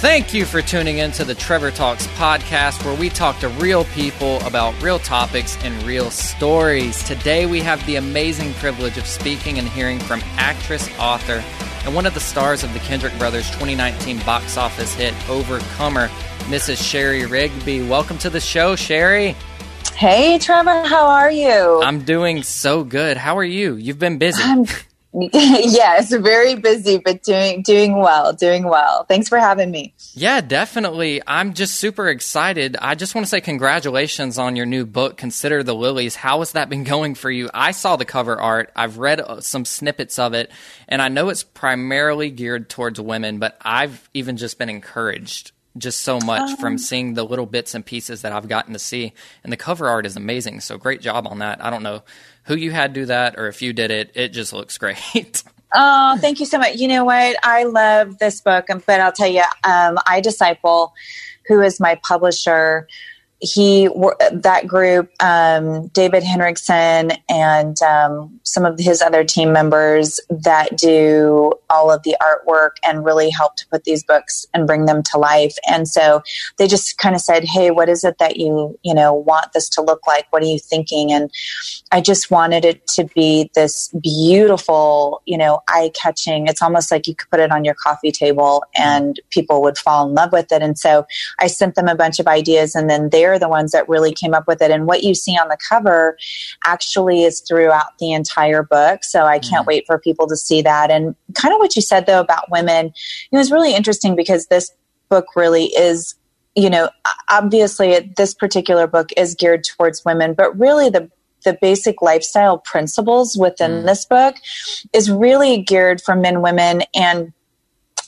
Thank you for tuning in to the Trevor Talks podcast, where we talk to real people about real topics and real stories. Today, we have the amazing privilege of speaking and hearing from actress, author, and one of the stars of the Kendrick Brothers 2019 box office hit Overcomer, Mrs. Shari Rigby. Welcome to the show, Shari. Hey, Trevor, how are you? I'm doing so good. How are you? You've been busy. I'm yes, very busy, but doing doing well, doing well. Thanks for having me. Yeah, definitely. I'm just super excited. I just want to say congratulations on your new book, Consider the Lilies. How has that been going for you? I saw the cover art. I've read uh, some snippets of it, and I know it's primarily geared towards women, but I've even just been encouraged just so much um, from seeing the little bits and pieces that I've gotten to see. And the cover art is amazing. So great job on that. I don't know who you had do that or if you did it. It just looks great. Oh, thank you so much. You know what? I love this book, but I'll tell you, um, disciple, who is my publisher, he that group um, david henriksen and um, some of his other team members that do all of the artwork and really help to put these books and bring them to life. And so they just kind of said hey what is it that you you know want this to look like? What are you thinking? And i just wanted it to be this beautiful you know eye-catching. It's almost like you could put it on your coffee table and people would fall in love with it. And so i sent them a bunch of ideas and then they they're the ones that really came up with it. And what you see on the cover actually is throughout the entire book. So I can't mm wait for people to see that. And kind of what you said though about women, it was really interesting because this book really is you know obviously this particular book is geared towards women but really the the basic lifestyle principles within mm. this book is really geared for men women and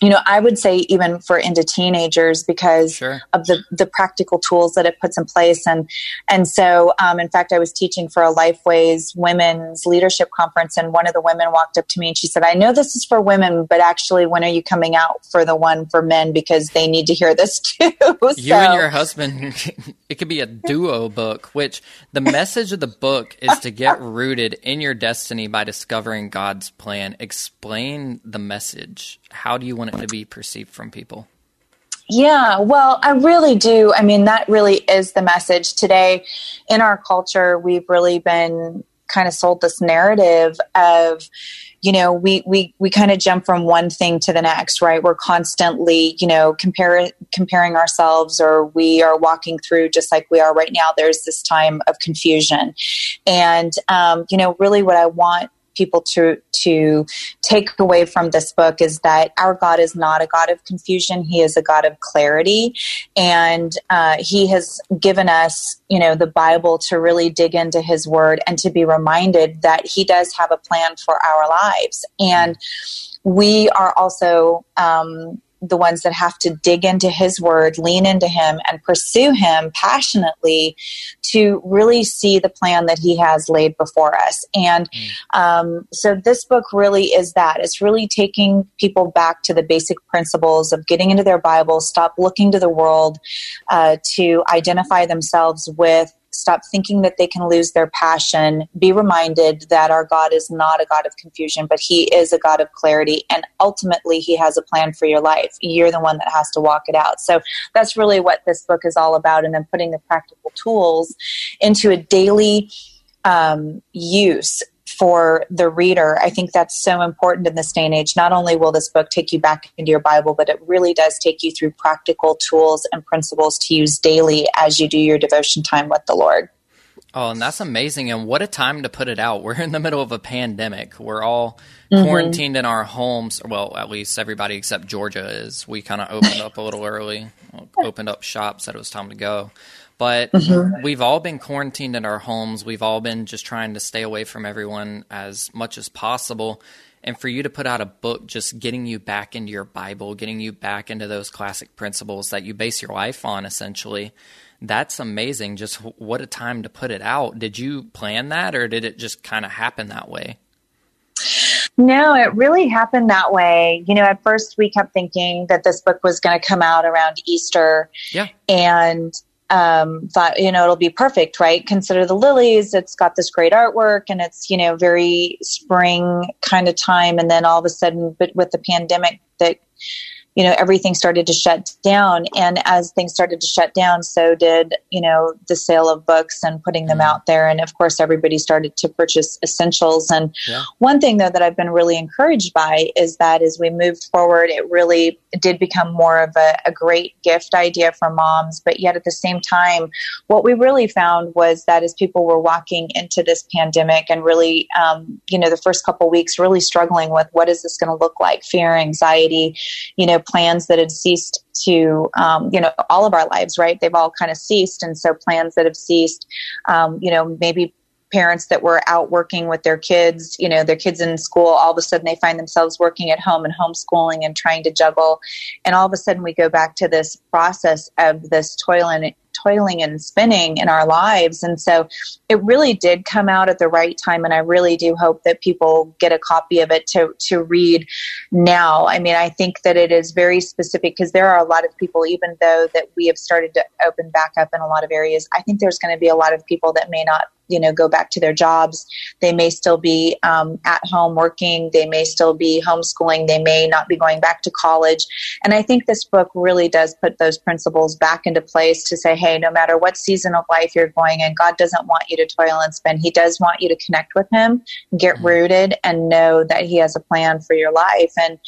you know, I would say even for into teenagers because sure. of the the practical tools that it puts in place, and and so, um, in fact, I was teaching for a Lifeways Women's Leadership Conference, and one of the women walked up to me and she said, "I know this is for women, but actually, when are you coming out for the one for men because they need to hear this too?" so, you and your husband, it could be a duo book. Which the message of the book is to get rooted in your destiny by discovering God's plan. Explain the message how do you want it to be perceived from people? Yeah, well, I really do. I mean, that really is the message today in our culture. We've really been kind of sold this narrative of you know we we we kind of jump from one thing to the next right we're constantly you know compare, comparing ourselves or we are walking through just like we are right now there's this time of confusion and um, you know really what i want people to to take away from this book is that our God is not a God of confusion; He is a God of clarity, and uh, He has given us, you know, the Bible to really dig into His Word and to be reminded that He does have a plan for our lives, and we are also. Um, the ones that have to dig into his word, lean into him, and pursue him passionately to really see the plan that he has laid before us. And mm. um, so this book really is that. It's really taking people back to the basic principles of getting into their Bible, stop looking to the world uh, to identify themselves with stop thinking that they can lose their passion, be reminded that our God is not a God of confusion, but He is a God of clarity. And ultimately, He has a plan for your life. You're the one that has to walk it out. So that's really what this book is all about. And then putting the practical tools into a daily um, use for the reader. I think that's so important in this day and age. Not only will this book take you back into your Bible, but it really does take you through practical tools and principles to use daily as you do your devotion time with the Lord. Oh, and that's amazing. And what a time to put it out. We're in the middle of a pandemic. We're all mm-hmm. quarantined in our homes. Well, at least everybody except Georgia is. We kind of opened up a little early, opened up shop, said it was time to go. But mm-hmm. we've all been quarantined in our homes. We've all been just trying to stay away from everyone as much as possible. And for you to put out a book just getting you back into your Bible, getting you back into those classic principles that you base your life on, essentially, that's amazing. Just what a time to put it out. Did you plan that or did it just kind of happen that way? No, it really happened that way. You know, at first we kept thinking that this book was going to come out around Easter. Yeah. And um, thought, you know, it'll be perfect, right? Consider the lilies. It's got this great artwork and it's, you know, very spring kind of time. And then all of a sudden, but with the pandemic that you know everything started to shut down. And as things started to shut down so did you know the sale of books and putting them mm-hmm. out there. And of course everybody started to purchase essentials. And yeah. one thing though that i've been really encouraged by is that as we moved forward it really did become more of a, a great gift idea for moms. But yet at the same time what we really found was that as people were walking into this pandemic and really um, you know the first couple weeks really struggling with what is this going to look like? Fear anxiety you know plans that had ceased to, um, you know, all of our lives, right? They've all kind of ceased. And so plans that have ceased, um, you know, maybe parents that were out working with their kids, you know, their kids in school, all of a sudden they find themselves working at home and homeschooling and trying to juggle. And all of a sudden we go back to this process of this toil and toiling and spinning in our lives. And so it really did come out at the right time. And I really do hope that people get a copy of it to, to read now. I mean, I think that it is very specific because there are a lot of people, even though that we have started to open back up in a lot of areas, I think there's going to be a lot of people that may not you know go back to their jobs they may still be um, at home working they may still be homeschooling they may not be going back to college and i think this book really does put those principles back into place to say hey no matter what season of life you're going in god doesn't want you to toil and spend he does want you to connect with him get mm-hmm. rooted and know that he has a plan for your life and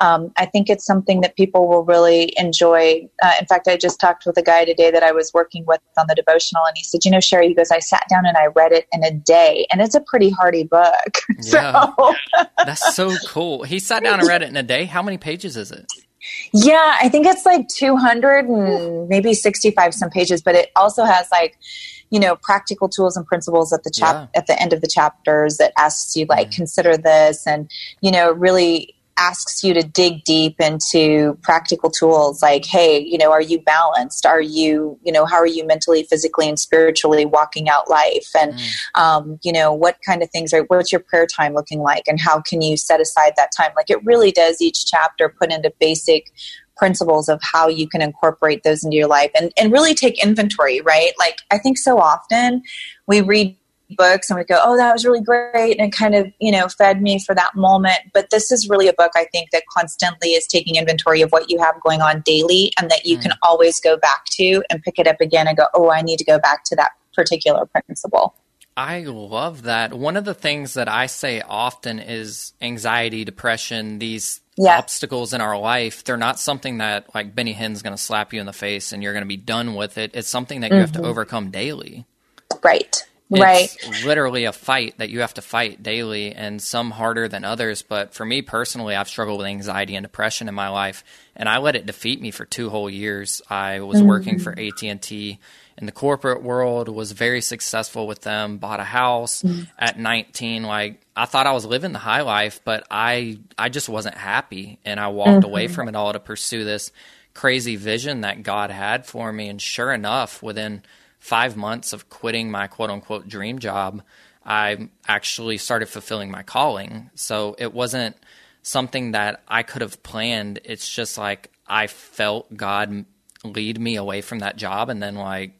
um, i think it's something that people will really enjoy uh, in fact i just talked with a guy today that i was working with on the devotional and he said you know shari he goes i sat down and i read it in a day, and it's a pretty hardy book. Yeah. So. That's so cool. He sat down and read it in a day. How many pages is it? Yeah, I think it's like 200 and maybe 65 some pages, but it also has like, you know, practical tools and principles at the chap yeah. at the end of the chapters that asks you like consider this and you know really asks you to dig deep into practical tools like hey you know are you balanced? Are you you know how are you mentally physically and spiritually walking out life? And mm. um, you know what kind of things are what's your prayer time looking like? And how can you set aside that time? Like it really does each chapter put into basic principles of how you can incorporate those into your life and, and really take inventory right? Like i think so often we read books and we go, oh, that was really great. And it kind of, you know, fed me for that moment. But this is really a book I think that constantly is taking inventory of what you have going on daily and that you mm. can always go back to and pick it up again and go, oh, I need to go back to that particular principle. I love that. One of the things that I say often is anxiety, depression, these yeah. obstacles in our life, they're not something that like Benny Hinn's going to slap you in the face and you're going to be done with it. It's something that you mm-hmm. have to mm-hmm. overcome daily. Right. Right. It's literally a fight that you have to fight daily, and some harder than others. But for me personally, I've struggled with anxiety and depression in my life, and I let it defeat me for two whole years. I was mm-hmm. working for AT and T in the corporate world, was very successful with them, bought a house mm-hmm. at 19. Like I thought I was living the high life, but I I just wasn't happy, and I walked mm-hmm. away from it all to pursue this crazy vision that God had for me. And sure enough, within five months of quitting my quote unquote dream job, I actually started fulfilling my calling. So it wasn't something that I could have planned. It's just like I felt God lead me away from that job and then like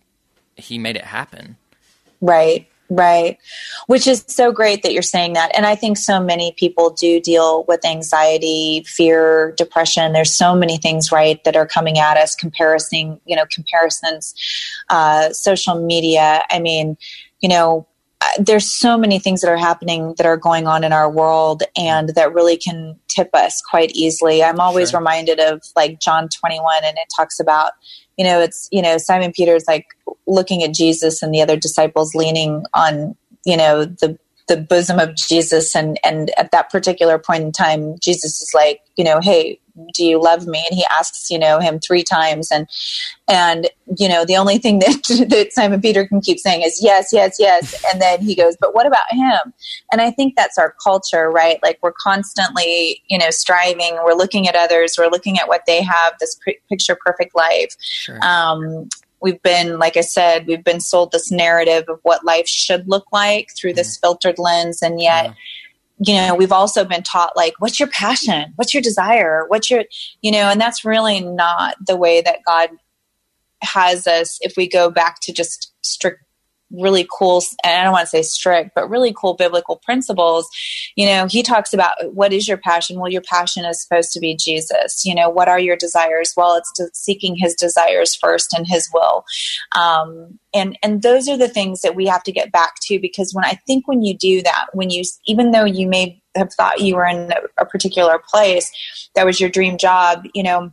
he made it happen. Right. Right. Which is so great that you're saying that. And I think so many people do deal with anxiety, fear, depression. There's so many things, right, that are coming at us, comparison, you know, comparisons, uh, social media. I mean, you know, uh, there's so many things that are happening that are going on in our world and that really can tip us quite easily. I'm always sure. reminded of like John 21 and it talks about you know, it's, you know, Simon Peter's like looking at Jesus and the other disciples leaning on, you know, the the bosom of Jesus. And and at that particular point in time Jesus is like you know hey do you love me? And he asks you know him three times. And and you know the only thing that that Simon Peter can keep saying is yes yes yes. And then he goes but what about him? And I think that's our culture right? Like we're constantly you know striving. We're looking at others. We're looking at what they have this picture perfect life. Sure. um, we've been like i said we've been sold this narrative of what life should look like through this mm-hmm. filtered lens and yet yeah. you know we've also been taught like what's your passion what's your desire what's your you know and that's really not the way that god has us if we go back to just strict really cool, and I don't want to say strict, but really cool biblical principles. You know, he talks about what is your passion? Well, your passion is supposed to be Jesus. You know, what are your desires? Well, it's seeking his desires first and his will. Um, and, and those are the things that we have to get back to because when I think when you do that, when you, even though you may have thought you were in a, a particular place, that was your dream job, you know,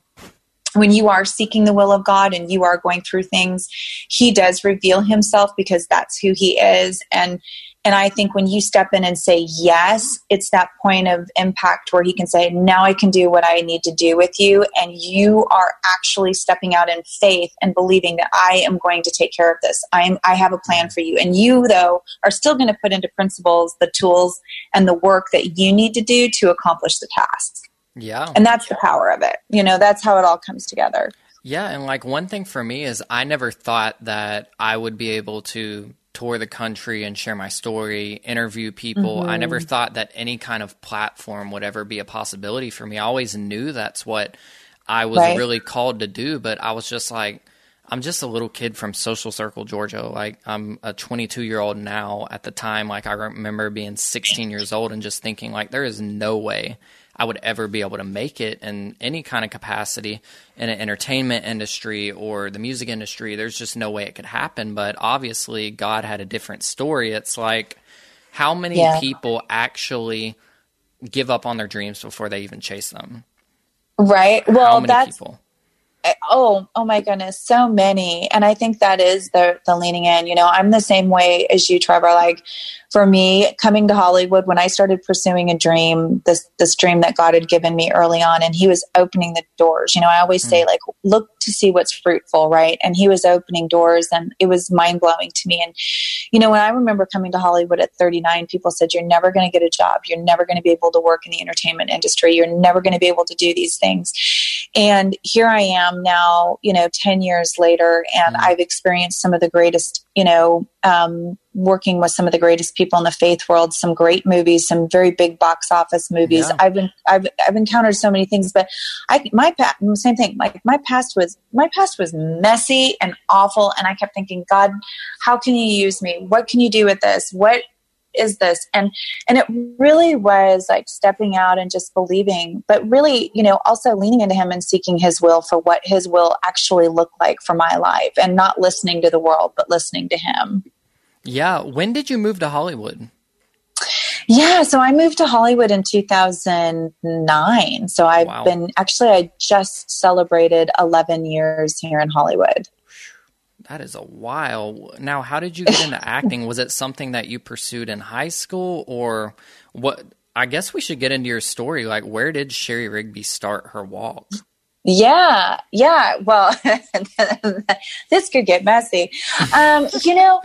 when you are seeking the will of God and you are going through things, He does reveal Himself because that's who He is. And and I think when you step in and say yes, it's that point of impact where He can say, "Now I can do what I need to do with you," and you are actually stepping out in faith and believing that I am going to take care of this. I am. I have a plan for you, and you though are still going to put into principles the tools and the work that you need to do to accomplish the task. Yeah. And that's the power of it. You know, that's how it all comes together. Yeah. And like one thing for me is I never thought that I would be able to tour the country and share my story, interview people. Mm-hmm. I never thought that any kind of platform would ever be a possibility for me. I always knew that's what I was right. really called to do, but I was just like, I'm just a little kid from Social Circle, Georgia. Like I'm a 22 year old now. At the time, like I remember being 16 years old and just thinking like there is no way I would ever be able to make it in any kind of capacity in an entertainment industry or the music industry. There's just no way it could happen. But obviously, God had a different story. It's like, how many yeah. people actually give up on their dreams before they even chase them? Right. Well, that's people? oh oh my goodness so many and i think that is the the leaning in you know i'm the same way as you trevor like for me coming to hollywood when i started pursuing a dream this this dream that god had given me early on and he was opening the doors. You know i always mm. say like look to see what's fruitful right? And he was opening doors and it was mind-blowing to me. And you know when i remember coming to hollywood at 39 people said you're never going to get a job. You're never going to be able to work in the entertainment industry. You're never going to be able to do these things. And here i am now you know 10 years later and mm. i've experienced some of the greatest you know um, working with some of the greatest people in the faith world, some great movies, some very big box office movies. Yeah. I've been I've I've encountered so many things, but I my past same thing. Like my past was my past was messy and awful, and I kept thinking, God, how can you use me? What can you do with this? What is this and and it really was like stepping out and just believing but really you know also leaning into him and seeking his will for what his will actually look like for my life and not listening to the world but listening to him yeah. When did you move to Hollywood? Yeah, so I moved to Hollywood in 2009. So I've wow. been actually, I just celebrated 11 years here in Hollywood. That is a while. Now, how did you get into acting? Was it something that you pursued in high school or what? I guess we should get into your story. Like, where did Shari Rigby start her walk? Yeah, yeah. Well, this could get messy. Um, you know,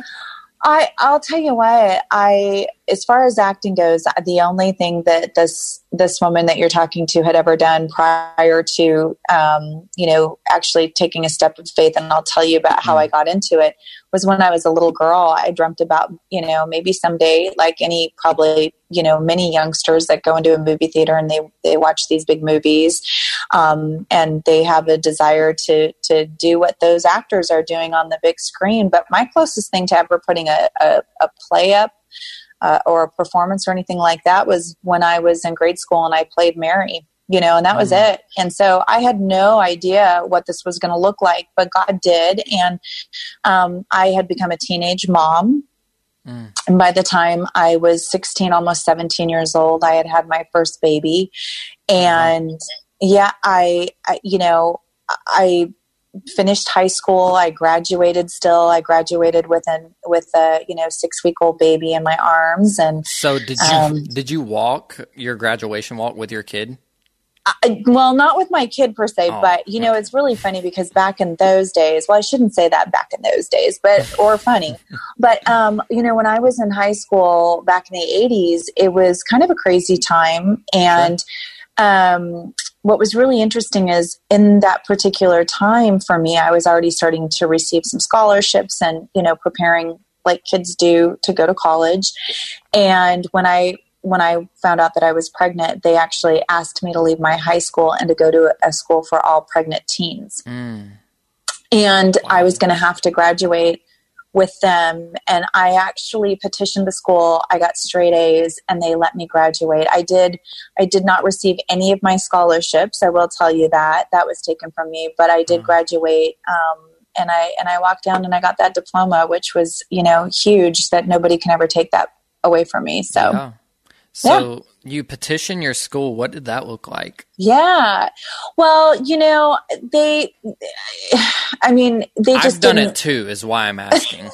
I I'll tell you what I as far as acting goes, the only thing that this this woman that you're talking to had ever done prior to um, you know actually taking a step of faith, and I'll tell you about how I mm-hmm. got into it was when I was a little girl. I dreamt about you know maybe someday, like any probably you know many youngsters that go into a movie theater and they they watch these big movies, um, and they have a desire to to do what those actors are doing on the big screen. But my closest thing to ever putting a, a, a play up uh, or a performance or anything like that was when I was in grade school and I played Mary, you know, and that was mm-hmm. it. And so I had no idea what this was going to look like, but God did. And um, I had become a teenage mom. Mm. And by the time I was 16, almost 17 years old, I had had my first baby. And mm-hmm. yeah, I, I you know, I finished high school. I graduated still. I graduated with an with a you know six week old baby in my arms. And so did you um, did you walk your graduation walk with your kid? I, well, not with my kid per se, oh, but you know, okay. it's really funny because back in those days, well, I shouldn't say that back in those days, but or funny, but um, you know, when I was in high school back in the '80s, it was kind of a crazy time, and sure. um, what was really interesting is in that particular time for me, I was already starting to receive some scholarships and, you know, preparing like kids do to go to college. And when I when I found out that I was pregnant, they actually asked me to leave my high school and to go to a school for all pregnant teens. Mm. And wow. I was going to have to graduate with them and i actually petitioned the school i got straight a's and they let me graduate i did i did not receive any of my scholarships i will tell you that that was taken from me but i did mm. graduate um, and i and i walked down and i got that diploma which was you know huge that nobody can ever take that away from me so yeah. So yeah. you petition your school. What did that look like? Yeah. Well, you know, they. I mean, they just I've done it too. Is why I'm asking.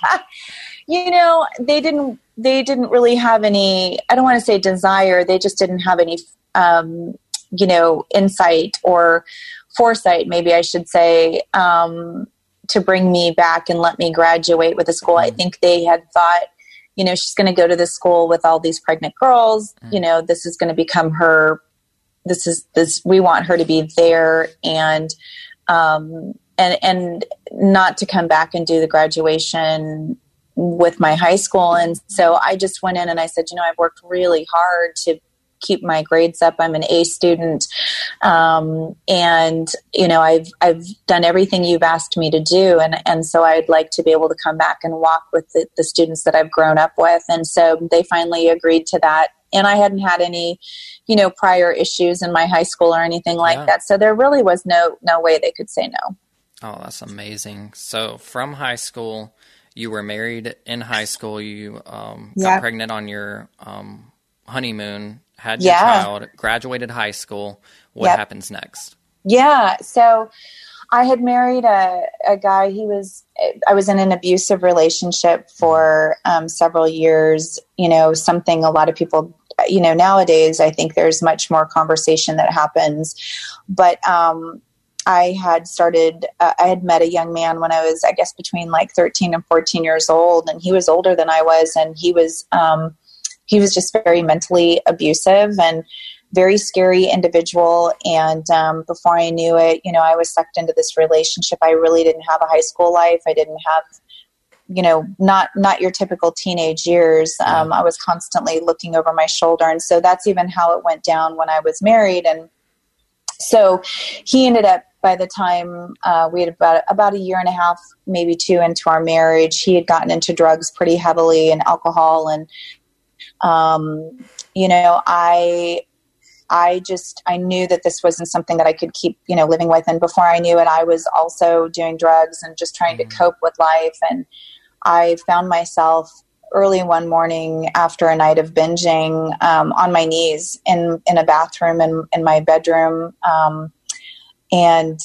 you know, they didn't. They didn't really have any. I don't want to say desire. They just didn't have any. Um, you know, insight or foresight, maybe I should say, um, to bring me back and let me graduate with a school. Mm-hmm. I think they had thought you know, she's going to go to this school with all these pregnant girls. Mm. You know, this is going to become her. This is this. We want her to be there and, um, and and not to come back and do the graduation with my high school. And so I just went in and I said, you know, I've worked really hard to keep my grades up. I'm an A student, um, and you know I've I've done everything you've asked me to do, and and so I'd like to be able to come back and walk with the, the students that I've grown up with, and so they finally agreed to that. And I hadn't had any, you know, prior issues in my high school or anything like yeah. that, so there really was no no way they could say no. Oh, that's amazing. So from high school, you were married in high school. You um, got pregnant on your um, honeymoon had your yeah. child, graduated high school. What yep. happens next? Yeah. So I had married a, a guy. He was, I was in an abusive relationship for um, several years. You know, something a lot of people, you know, nowadays, I think there's much more conversation that happens. But, um, I had started, uh, I had met a young man when I was, I guess, between like 13 and 14 years old, and he was older than I was, and he was, um, he was just very mentally abusive and very scary individual. And um, before I knew it, you know, I was sucked into this relationship. I really didn't have a high school life. I didn't have, you know, not not your typical teenage years. Um, I was constantly looking over my shoulder, and so that's even how it went down when I was married. And so he ended up by the time uh, we had about about a year and a half, maybe two into our marriage, he had gotten into drugs pretty heavily and alcohol, and um, you know, I I just I knew that this wasn't something that I could keep, you know, living with. And before I knew it, I was also doing drugs and just trying mm-hmm. to cope with life. And I found myself early one morning after a night of binging um, on my knees in in a bathroom in in my bedroom, um, and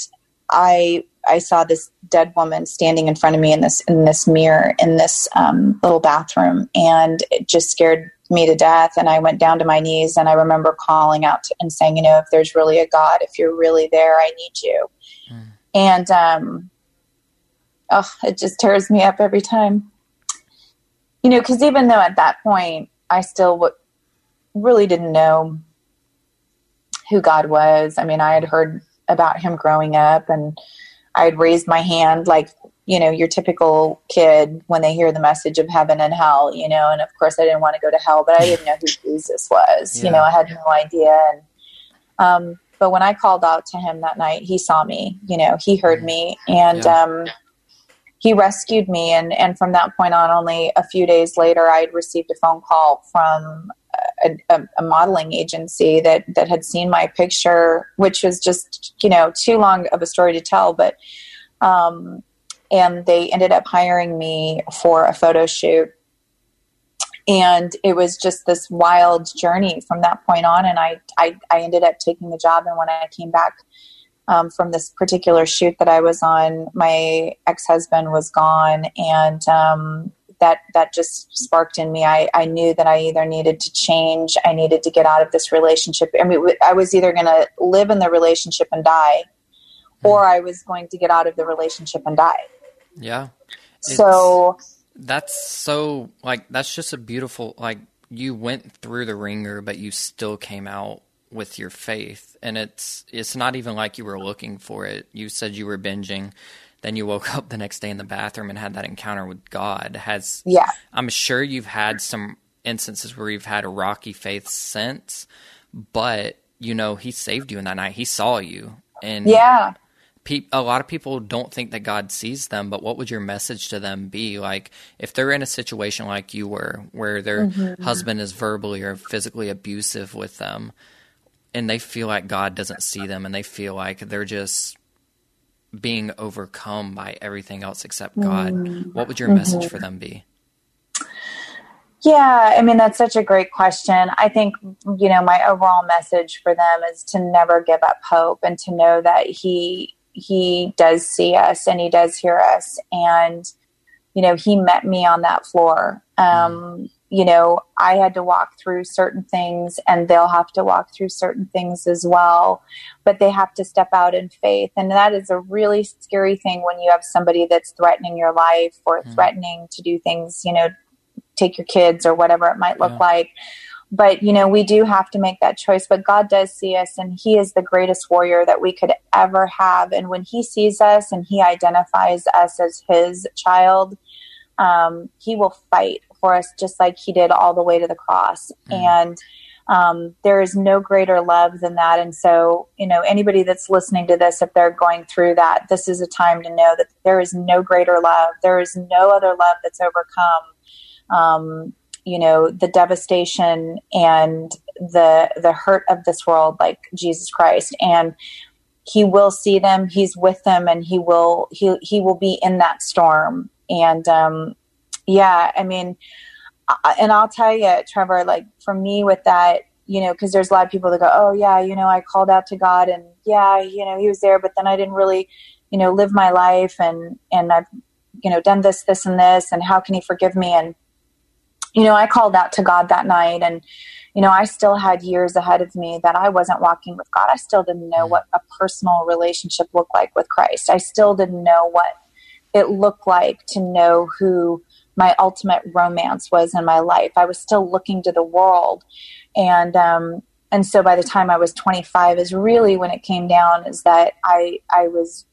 I I saw this dead woman standing in front of me in this in this mirror in this um, little bathroom, and it just scared me to death. And I went down to my knees and I remember calling out and saying, you know, if there's really a God, if you're really there, I need you. Mm. And, um, oh, it just tears me up every time. You know, because even though at that point I still w- really didn't know who God was, I mean, I had heard about him growing up and I had raised my hand like you know your typical kid when they hear the message of heaven and hell you know and of course i didn't want to go to hell but i didn't know who jesus was yeah. you know i had no idea and um, but when i called out to him that night he saw me you know he heard me and yeah. um, he rescued me and and from that point on only a few days later i had received a phone call from a, a, a, modeling agency that that had seen my picture which was just you know too long of a story to tell but um, and they ended up hiring me for a photo shoot. And it was just this wild journey from that point on and I, I, I ended up taking the job. And when i came back um, from this particular shoot that i was on my ex-husband was gone and um, that that just sparked in me. I, I knew that i either needed to change i needed to get out of this relationship. I mean i was either going to live in the relationship and die or i was going to get out of the relationship and die yeah. So that's so like that's just a beautiful like you went through the ringer but you still came out with your faith and it's it's not even like you were looking for it. You said you were binging then you woke up the next day in the bathroom and had that encounter with God. Has yeah. I'm sure you've had some instances where you've had a rocky faith since, but you know, he saved you in that night. He saw you. And yeah pe- a lot of people don't think that God sees them, but what would your message to them be? Like, if they're in a situation like you were, where their mm-hmm. husband is verbally or physically abusive with them, and they feel like God doesn't see them, and they feel like they're just being overcome by everything else except God, mm-hmm. what would your mm-hmm. message for them be? Yeah, I mean, that's such a great question. I think, you know, my overall message for them is to never give up hope and to know that He he does see us and he does hear us and you know he met me on that floor um, you know i had to walk through certain things and they'll have to walk through certain things as well but they have to step out in faith and that is a really scary thing when you have somebody that's threatening your life or mm. threatening to do things you know take your kids or whatever it might look yeah. like but you know we do have to make that choice. But god does see us and he is the greatest warrior that we could ever have. And when he sees us and he identifies us as his child um, he will fight for us just like he did all the way to the cross. Mm. and um, there is no greater love than that. And so you know anybody that's listening to this if they're going through that this is a time to know that there is no greater love. There is no other love that's overcome um, you know the devastation and the the hurt of this world like Jesus Christ. And he will see them. He's with them and he will he he will be in that storm. And um yeah i mean and i'll tell you trevor like for me with that you know because there's a lot of people that go oh yeah you know i called out to god and yeah you know he was there but then i didn't really you know live my life and and i've you know done this this and this and how can he forgive me? And you know, I called out to God that night and, you know, I still had years ahead of me that I wasn't walking with God. I still didn't know mm. what a personal relationship looked like with Christ. I still didn't know what it looked like to know who my ultimate romance was in my life. I was still looking to the world. And, um, and so by the time I was 25 is really when it came down is that I, I was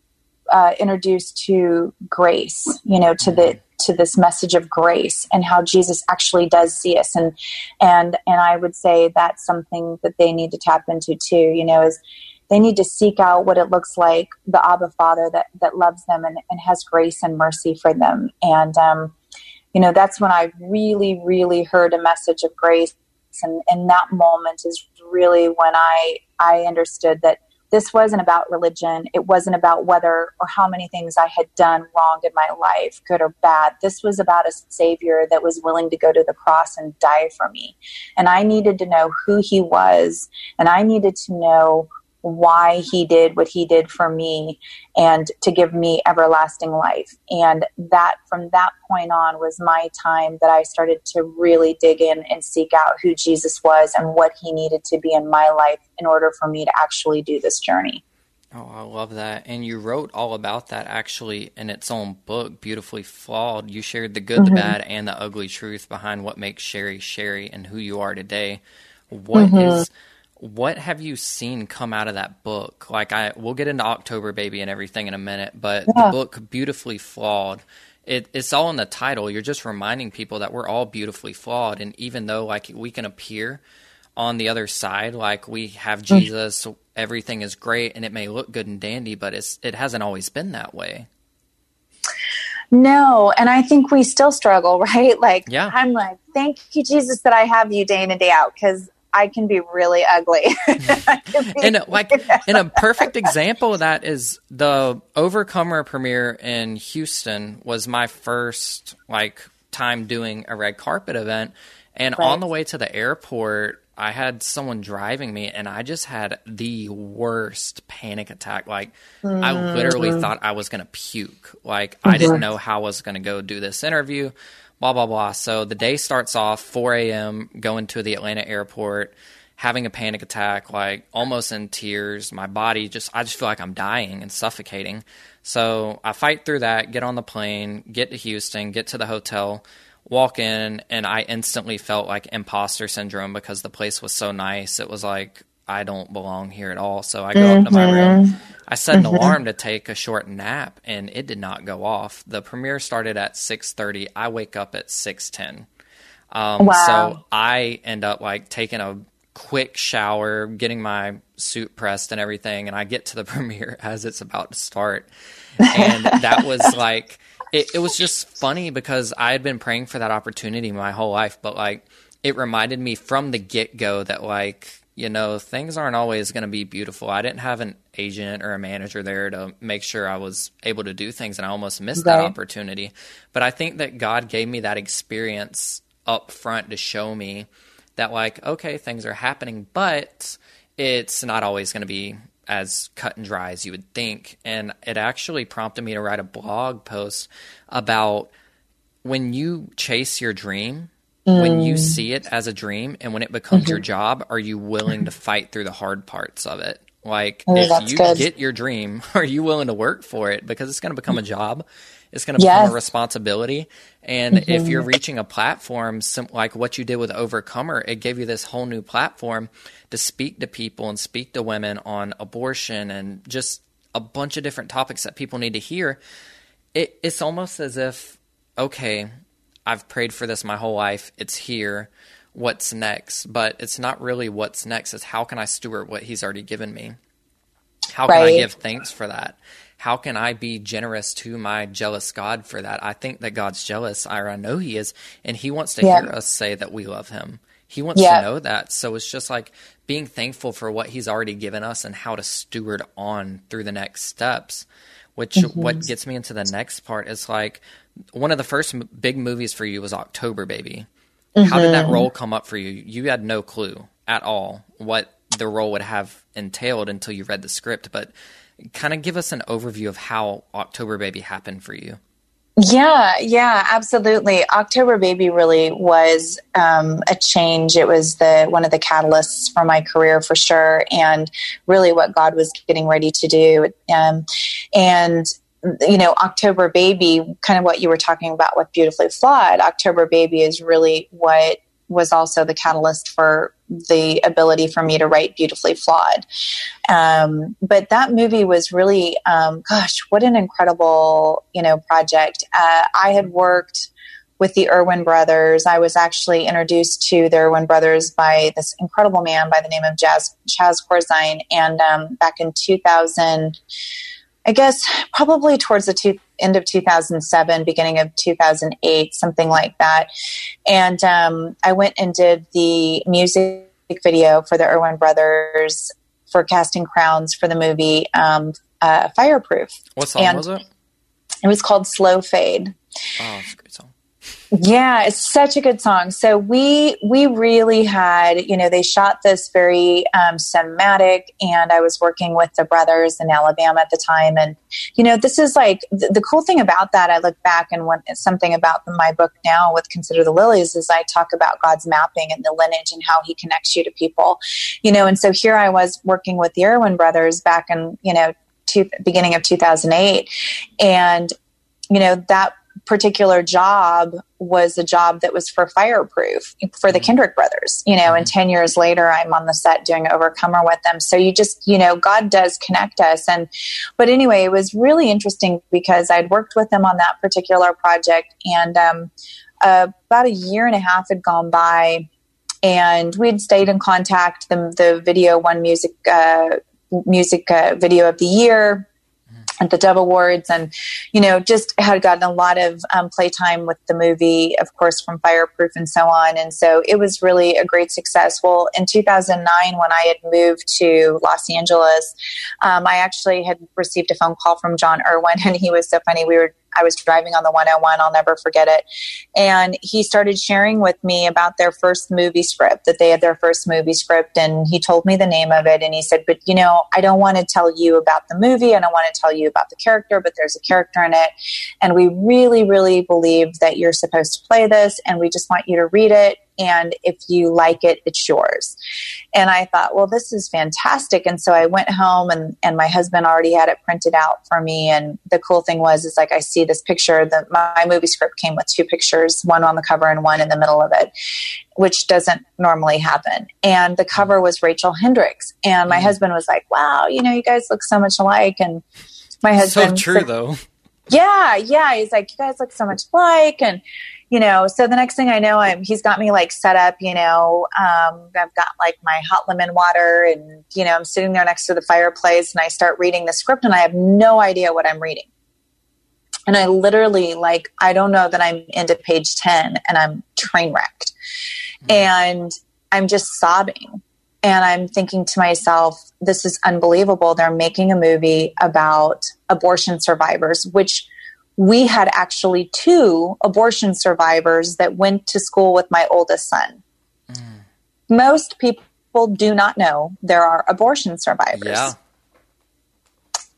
uh, introduced to grace, you know, to the to this message of grace and how Jesus actually does see us. And and and I would say that's something that they need to tap into too you know is they need to seek out what it looks like the Abba Father that that loves them and, and has grace and mercy for them. And um, you know that's when I really really heard a message of grace. And in that moment is really when I I understood that this wasn't about religion. It wasn't about whether or how many things I had done wrong in my life, good or bad. This was about a Savior that was willing to go to the cross and die for me. And I needed to know who He was, and I needed to know why he did what he did for me and to give me everlasting life. And that from that point on was my time that I started to really dig in and seek out who Jesus was and what he needed to be in my life in order for me to actually do this journey. Oh, I love that. And you wrote all about that actually in its own book, Beautifully Flawed. You shared the good, mm-hmm. the bad, and the ugly truth behind what makes Shari Shari and who you are today. What mm-hmm. is what have you seen come out of that book? Like I we'll get into October Baby and everything in a minute, but yeah. the book Beautifully Flawed, it, it's all in the title. You're just reminding people that we're all beautifully flawed and even though like we can appear on the other side like we have mm. Jesus, everything is great and it may look good and dandy, but it's it hasn't always been that way. No, and I think we still struggle, right? Like, yeah. I'm like, thank you, Jesus, that I have you day in and day out because I can be really ugly. and like, and a perfect example of that is the Overcomer premiere in Houston was my first like time doing a red carpet event, and right. on the way to the airport, I had someone driving me, and I just had the worst panic attack. Like, mm-hmm. I literally mm-hmm. thought I was gonna puke. Like, mm-hmm. I didn't mm-hmm. know how I was gonna go do this interview blah blah blah. So the day starts off 4 a.m. going to the Atlanta airport, having a panic attack, like almost in tears. My body just I just feel like I'm dying and suffocating. So I fight through that, get on the plane, get to Houston, get to the hotel, walk in, and I instantly felt like imposter syndrome because the place was so nice. It was like I don't belong here at all. So I go mm-hmm. up to my room. I set an mm-hmm. alarm to take a short nap, and it did not go off. The premiere started at six thirty. I wake up at six ten. Um, wow. So I end up like taking a quick shower, getting my suit pressed and everything, and I get to the premiere as it's about to start. And that was like it, it was just funny because I had been praying for that opportunity my whole life, but like it reminded me from the get go that like you know things aren't always going to be beautiful. I didn't have an agent or a manager there to make sure I was able to do things, and I almost missed right. that opportunity. But I think that God gave me that experience up front to show me that like okay things are happening, but it's not always going to be as cut and dry as you would think. And it actually prompted me to write a blog post about when you chase your dream. When you mm. see it as a dream, and when it becomes mm-hmm. your job, are you willing to fight through the hard parts of it? Like, oh, if you good. get your dream, are you willing to work for it? Because it's going to become a job. It's going to become a responsibility. And mm-hmm. if you're reaching a platform like what you did with Overcomer, it gave you this whole new platform to speak to people and speak to women on abortion and just a bunch of different topics that people need to hear. It, it's almost as if, okay, I've prayed for this my whole life. It's here. What's next? But it's not really what's next. It's how can I steward what He's already given me? How can right. I give thanks for that? How can I be generous to my jealous God for that? I think that God's jealous. I know He is, and He wants to yeah. hear us say that we love Him. He wants yeah. to know that. So it's just like being thankful for what He's already given us and how to steward on through the next steps. Which mm-hmm. what gets me into the next part is like one of the first big movies for you was October Baby. Mm-hmm. How did that mm-hmm. role come up for you? You had no clue at all what the role would have entailed until you read the script, but kind of give us an overview of how October Baby happened for you. Yeah, yeah, absolutely. October Baby really was um, a change. It was the one of the catalysts for my career for sure, and really what God was getting ready to do. Um, and you know, October Baby, kind of what you were talking about with Beautifully Flawed. October Baby is really what was also the catalyst for the ability for me to write beautifully flawed um, but that movie was really um, gosh what an incredible you know project uh, i had worked with the Erwin brothers. I was actually introduced to the Erwin brothers by this incredible man by the name of Jazz, Chaz Corzine. And um, back in 2000, I guess probably towards the two, end of 2007, beginning of 2008, something like that. And um, I went and did the music video for the Erwin Brothers for Casting Crowns for the movie um, uh, Fireproof. What song and was it? It was called Slow Fade. Oh, it's a great song. Yeah, it's such a good song. So we we really had, you know, they shot this very um, cinematic, and I was working with the brothers in Alabama at the time, and you know, this is like the, the cool thing about that. I look back and when something about my book now with Consider the Lilies is I talk about God's mapping and the lineage and how He connects you to people, you know, and so here I was working with the Erwin brothers back in you know two, beginning of 2008, and you know that particular job was a job that was for fireproof for the mm-hmm. Kendrick brothers, you know, mm-hmm. and 10 years later, I'm on the set doing Overcomer with them. So you just, you know, God does connect us. And, but anyway, it was really interesting because I'd worked with them on that particular project and, um, uh, about a year and a half had gone by and we'd stayed in contact. The, the video won music, uh, music uh, video of the year the Dove Awards, and you know, just had gotten a lot of um, playtime with the movie, of course, from Fireproof and so on. And so it was really a great success. Well, in 2009, when I had moved to Los Angeles, um, I actually had received a phone call from Jon Erwin, and he was so funny. We were I was driving on the 101. I'll never forget it. And he started sharing with me about their first movie script, that they had their first movie script. And he told me the name of it. And he said, But you know, I don't want to tell you about the movie. And I don't want to tell you about the character, but there's a character in it. And we really, really believe that you're supposed to play this. And we just want you to read it and if you like it it's yours. And i thought well this is fantastic. And so i went home and, and my husband already had it printed out for me. And the cool thing was is like i see this picture that my movie script came with two pictures one on the cover and one in the middle of it which doesn't normally happen. And the cover was rachel Hendrix. And my mm. husband was like wow you know you guys look so much alike. And my husband so true said, though. yeah yeah. He's like you guys look so much alike. And you know, so the next thing I know, I'm, he's got me like set up, you know, um, I've got like my hot lemon water and, you know, I'm sitting there next to the fireplace and I start reading the script and I have no idea what I'm reading. And I literally like, I don't know that I'm into page 10 and I'm train wrecked mm-hmm. and I'm just sobbing. And I'm thinking to myself, this is unbelievable. They're making a movie about abortion survivors, which we had actually two abortion survivors that went to school with my oldest son. Mm. Most people do not know there are abortion survivors. Yeah.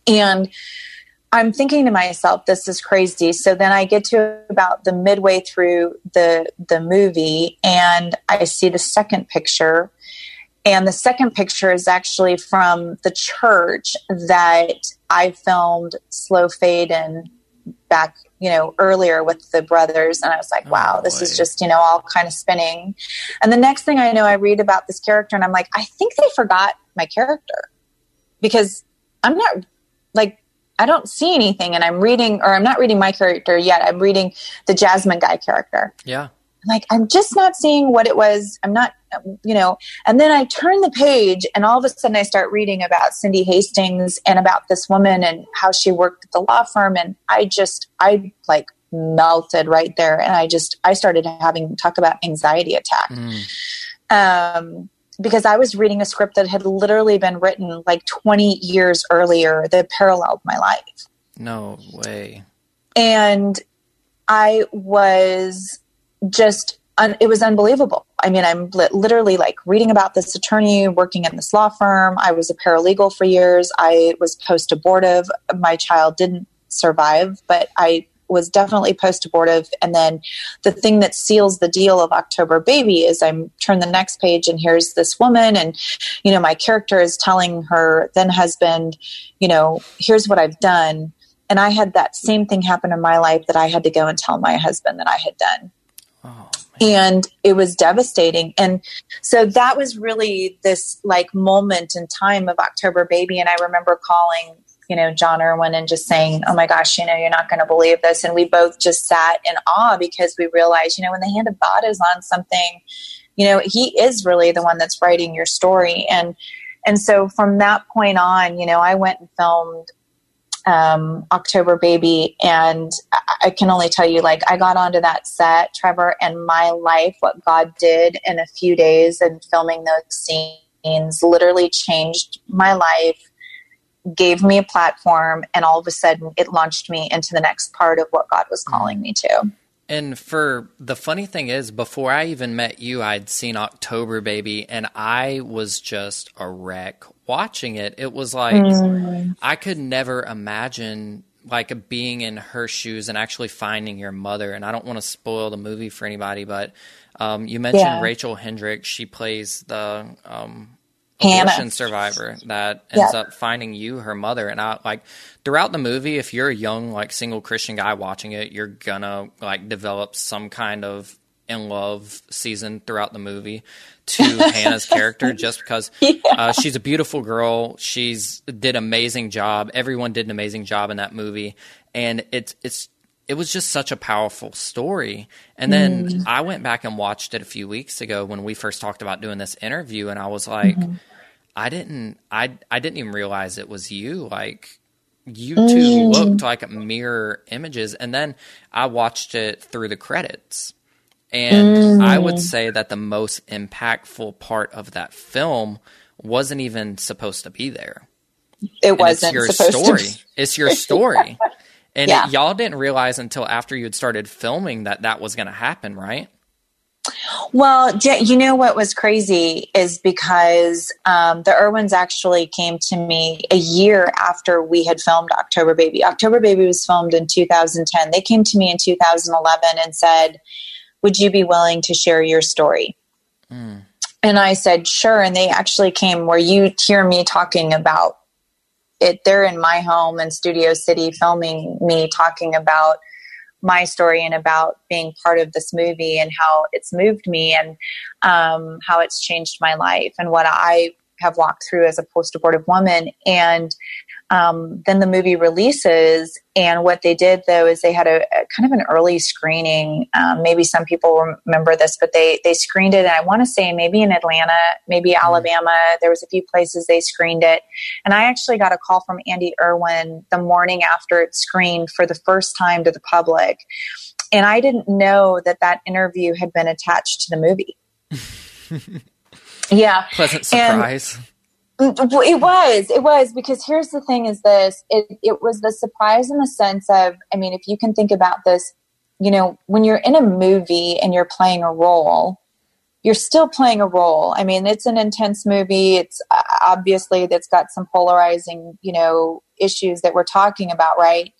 And I'm thinking to myself, this is crazy. So then I get to about the midway through the the movie and I see the second picture. And the second picture is actually from the church that I filmed Slow Fade in back, you know, earlier with the brothers. And I was like, oh, wow, oh, this is just, you know, all kind of spinning. And the next thing I know, I read about this character and I'm like, I think they forgot my character because I'm not like, I don't see anything. And I'm reading, or I'm not reading my character yet. I'm reading the Jasmine Guy character. Yeah like i'm just not seeing what it was i'm not you know and then i turn the page and all of a sudden i start reading about cindy hastings and about this woman and how she worked at the law firm. And i just i like melted right there. And i just i started having talk about anxiety attack. Mm. um, because i was reading a script that had literally been written like 20 years earlier that paralleled my life. No way. And i was just un- it was unbelievable. I mean, I'm li- literally like reading about this attorney working in this law firm. I was a paralegal for years. I was post abortive. My child didn't survive, but I was definitely post abortive. And then the thing that seals the deal of October Baby is I'm turn the next page and here's this woman, and you know, my character is telling her then husband, you know, here's what I've done. And I had that same thing happen in my life that I had to go and tell my husband that I had done. Oh, and it was devastating. And so that was really this like moment in time of October Baby. And I remember calling, you know, Jon Erwin and just saying, Oh my gosh, you know, you're not going to believe this. And we both just sat in awe because we realized, you know, when the hand of God is on something, you know, He is really the one that's writing your story. And and so from that point on, you know, I went and filmed um, October Baby, and I can only tell you, like, I got onto that set, Trevor, and my life, what God did in a few days and filming those scenes literally changed my life, gave me a platform, and all of a sudden it launched me into the next part of what God was calling me to. And for the funny thing is, before I even met you, I'd seen October Baby, and I was just a wreck watching it. It was like mm. I could never imagine like being in her shoes and actually finding your mother. And I don't want to spoil the movie for anybody, but um, you mentioned yeah. Rachel Hendrix. She plays the um, abortion survivor that ends yeah. up finding you her mother. And I like throughout the movie, if you're a young like single Christian guy watching it, you're gonna like develop some kind of in love season throughout the movie to Hannah's character just because yeah. uh, she's a beautiful girl. She's did amazing job. Everyone did an amazing job in that movie, and it's it's it was just such a powerful story. And then mm. I went back and watched it a few weeks ago when we first talked about doing this interview, and I was like, mm-hmm. I didn't I I didn't even realize it was you. Like you two mm. looked like mirror images, and then I watched it through the credits and mm. I would say that the most impactful part of that film wasn't even supposed to be there. It and wasn't it's your story. It's your story. and yeah. it, y'all didn't realize until after you had started filming that that was going to happen, right? Well, you know what was crazy is because um, the Erwins actually came to me a year after we had filmed October Baby. October Baby was filmed in 2010. They came to me in 2011 and said, would you be willing to share your story? Mm. And I said, Sure. And they actually came where you hear me talking about it. They're in my home in Studio City filming me talking about my story and about being part of this movie and how it's moved me and um, how it's changed my life and what I have walked through as a post abortive woman. And Um, then the movie releases, and what they did though is they had a, a kind of an early screening. Um, maybe some people remember this, but they they screened it. And I want to say maybe in Atlanta, maybe mm-hmm. Alabama. There was a few places they screened it, and I actually got a call from Andy Erwin the morning after it screened for the first time to the public, and I didn't know that that interview had been attached to the movie. yeah, pleasant surprise. And, it was, it was because here's the thing: is this? It it was the surprise in the sense of, I mean, if you can think about this, you know, when you're in a movie and you're playing a role, you're still playing a role. I mean, it's an intense movie. It's uh, obviously that's got some polarizing, you know, issues that we're talking about, right?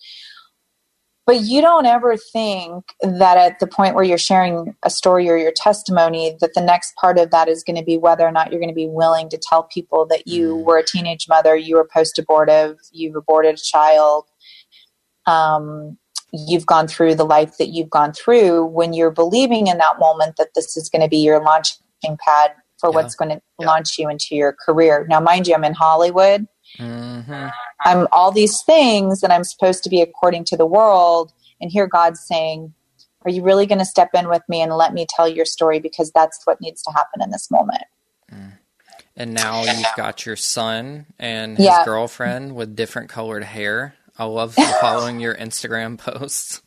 But you don't ever think that at the point where you're sharing a story or your testimony that the next part of that is going to be whether or not you're going to be willing to tell people that you mm. were a teenage mother you were post-abortive you've aborted a child um, you've gone through the life that you've gone through when you're believing in that moment that this is going to be your launching pad for yeah. what's going to yeah. launch you into your career now mind you i'm in hollywood Mm-hmm. I'm all these things that I'm supposed to be according to the world. And here God's saying, Are you really going to step in with me and let me tell your story? Because that's what needs to happen in this moment. Mm. And now you've got your son and his yeah. girlfriend with different colored hair. I love following your Instagram posts.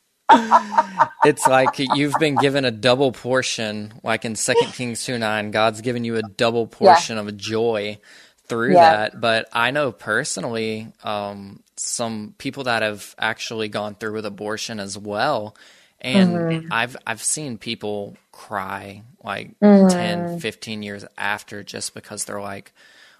it's like you've been given a double portion, like in Second Kings 2 9, God's given you a double portion yeah. of joy through yeah. that. But I know personally um, some people that have actually gone through with abortion as well. And mm-hmm. I've I've seen people cry like mm-hmm. 10, 15 years after just because they're like,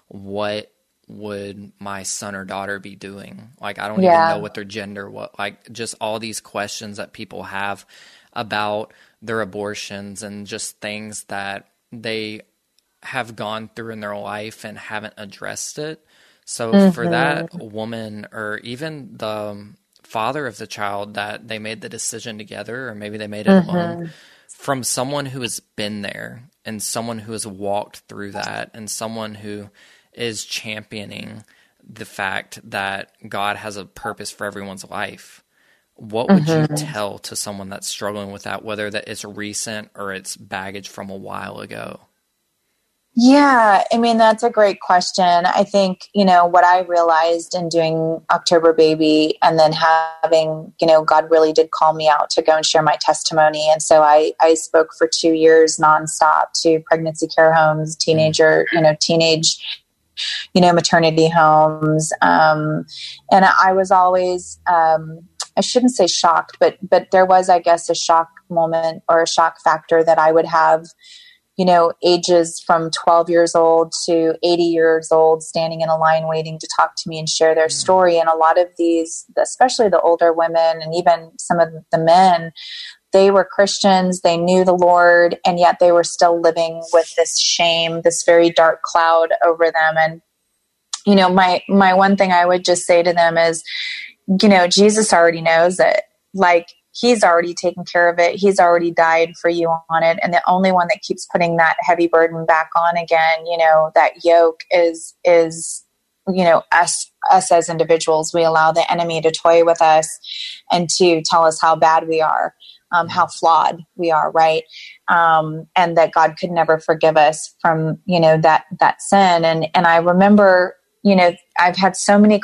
what would my son or daughter be doing? Like, I don't yeah. even know what their gender, what, like, just all these questions that people have about their abortions and just things that they have gone through in their life and haven't addressed it. So mm-hmm. for that woman or even the father of the child that they made the decision together or maybe they made it mm-hmm. alone from someone who has been there and someone who has walked through that and someone who is championing the fact that God has a purpose for everyone's life. What would mm-hmm. you tell to someone that's struggling with that, whether that it's recent or it's baggage from a while ago? Yeah, I mean, that's a great question. I think, you know, what I realized in doing October Baby and then having, you know, God really did call me out to go and share my testimony. And so I, I spoke for two years nonstop to pregnancy care homes, teenager, you know, teenage, you know, maternity homes. Um, and I was always, um, I shouldn't say shocked, but, but there was, I guess, a shock moment or a shock factor that I would have you know, ages from 12 years old to 80 years old standing in a line waiting to talk to me and share their mm. story. And a lot of these, especially the older women and even some of the men, they were Christians, they knew the Lord, and yet they were still living with this shame, this very dark cloud over them. And, you know, my, my one thing I would just say to them is, you know, Jesus already knows it. Like, he's already taken care of it. He's already died for you on it. And the only one that keeps putting that heavy burden back on again, you know, that yoke is, is, you know, us, us as individuals. We allow the enemy to toy with us and to tell us how bad we are, um, how flawed we are, right? Um, and that God could never forgive us from, you know, that, that sin. And, and I remember, you know, I've had so many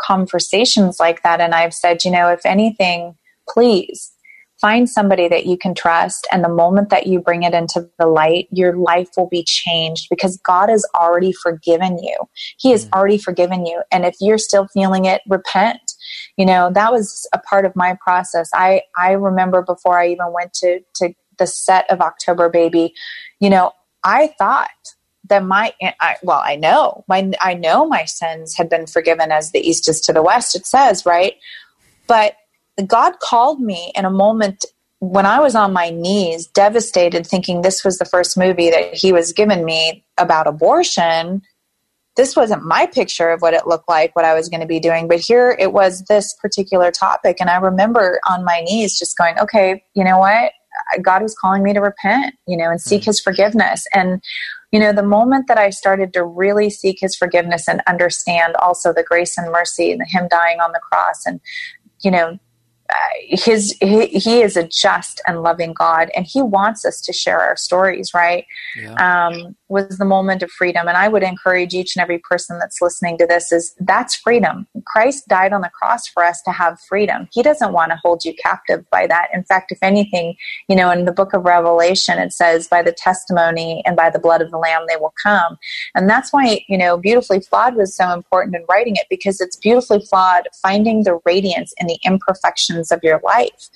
conversations like that. And I've said, you know, if anything, please find somebody that you can trust. And the moment that you bring it into the light, your life will be changed because God has already forgiven you. He has mm. already forgiven you. And if you're still feeling it, repent. You know, that was a part of my process. I, I remember before I even went to, to the set of October Baby, you know, I thought that my I, well i know my i know my sins had been forgiven as the east is to the west it says right but God called me in a moment when I was on my knees, devastated, thinking this was the first movie that He was giving me about abortion. This wasn't my picture of what it looked like, what I was going to be doing, but here it was this particular topic. And I remember on my knees just going, okay, you know what? God was calling me to repent, you know, and seek mm-hmm. his forgiveness. And, you know, the moment that I started to really seek his forgiveness and understand also the grace and mercy and him dying on the cross and, you know, his he, he, is a just and loving God, and He wants us to share our stories. Right? Yeah. Um, was the moment of freedom, and I would encourage each and every person that's listening to this is that's freedom. Christ died on the cross for us to have freedom. He doesn't want to hold you captive by that. In fact, if anything, you know, in the book of Revelation, it says, "By the testimony and by the blood of the Lamb, they will come," and that's why you know, beautifully flawed was so important in writing it because it's beautifully flawed, finding the radiance in the imperfection of your life.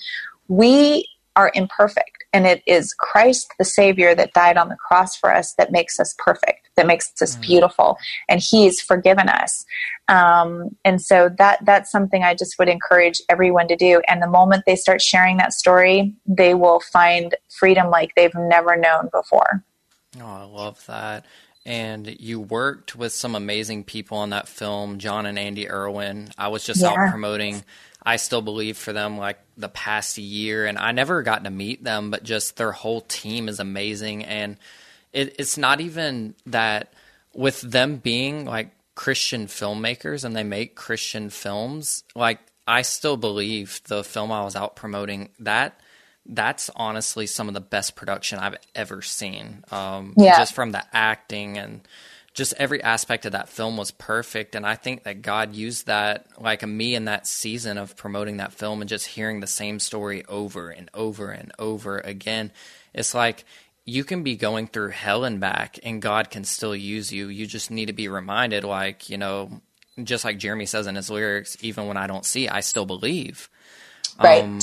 We are imperfect, and it is Christ, the Savior, that died on the cross for us that makes us perfect, that makes us mm. beautiful, and He's forgiven us. Um, and so that that's something I just would encourage everyone to do. And the moment they start sharing that story, they will find freedom like they've never known before. Oh, I love that and you worked with some amazing people on that film, Jon and Andy Erwin. I was just yeah. out promoting I still believe for them like the past year, and I never got to meet them, but just their whole team is amazing, and it, it's not even that with them being like Christian filmmakers and they make Christian films, like I still believe the film I was out promoting that that's honestly some of the best production I've ever seen. Um, yeah. Just from the acting and just every aspect of that film was perfect and i think that god used that like me in that season of promoting that film and just hearing the same story over and over and over again. It's like you can be going through hell and back and god can still use you. You just need to be reminded like you know just like jeremy says in his lyrics even when i don't see i still believe. Right. Um,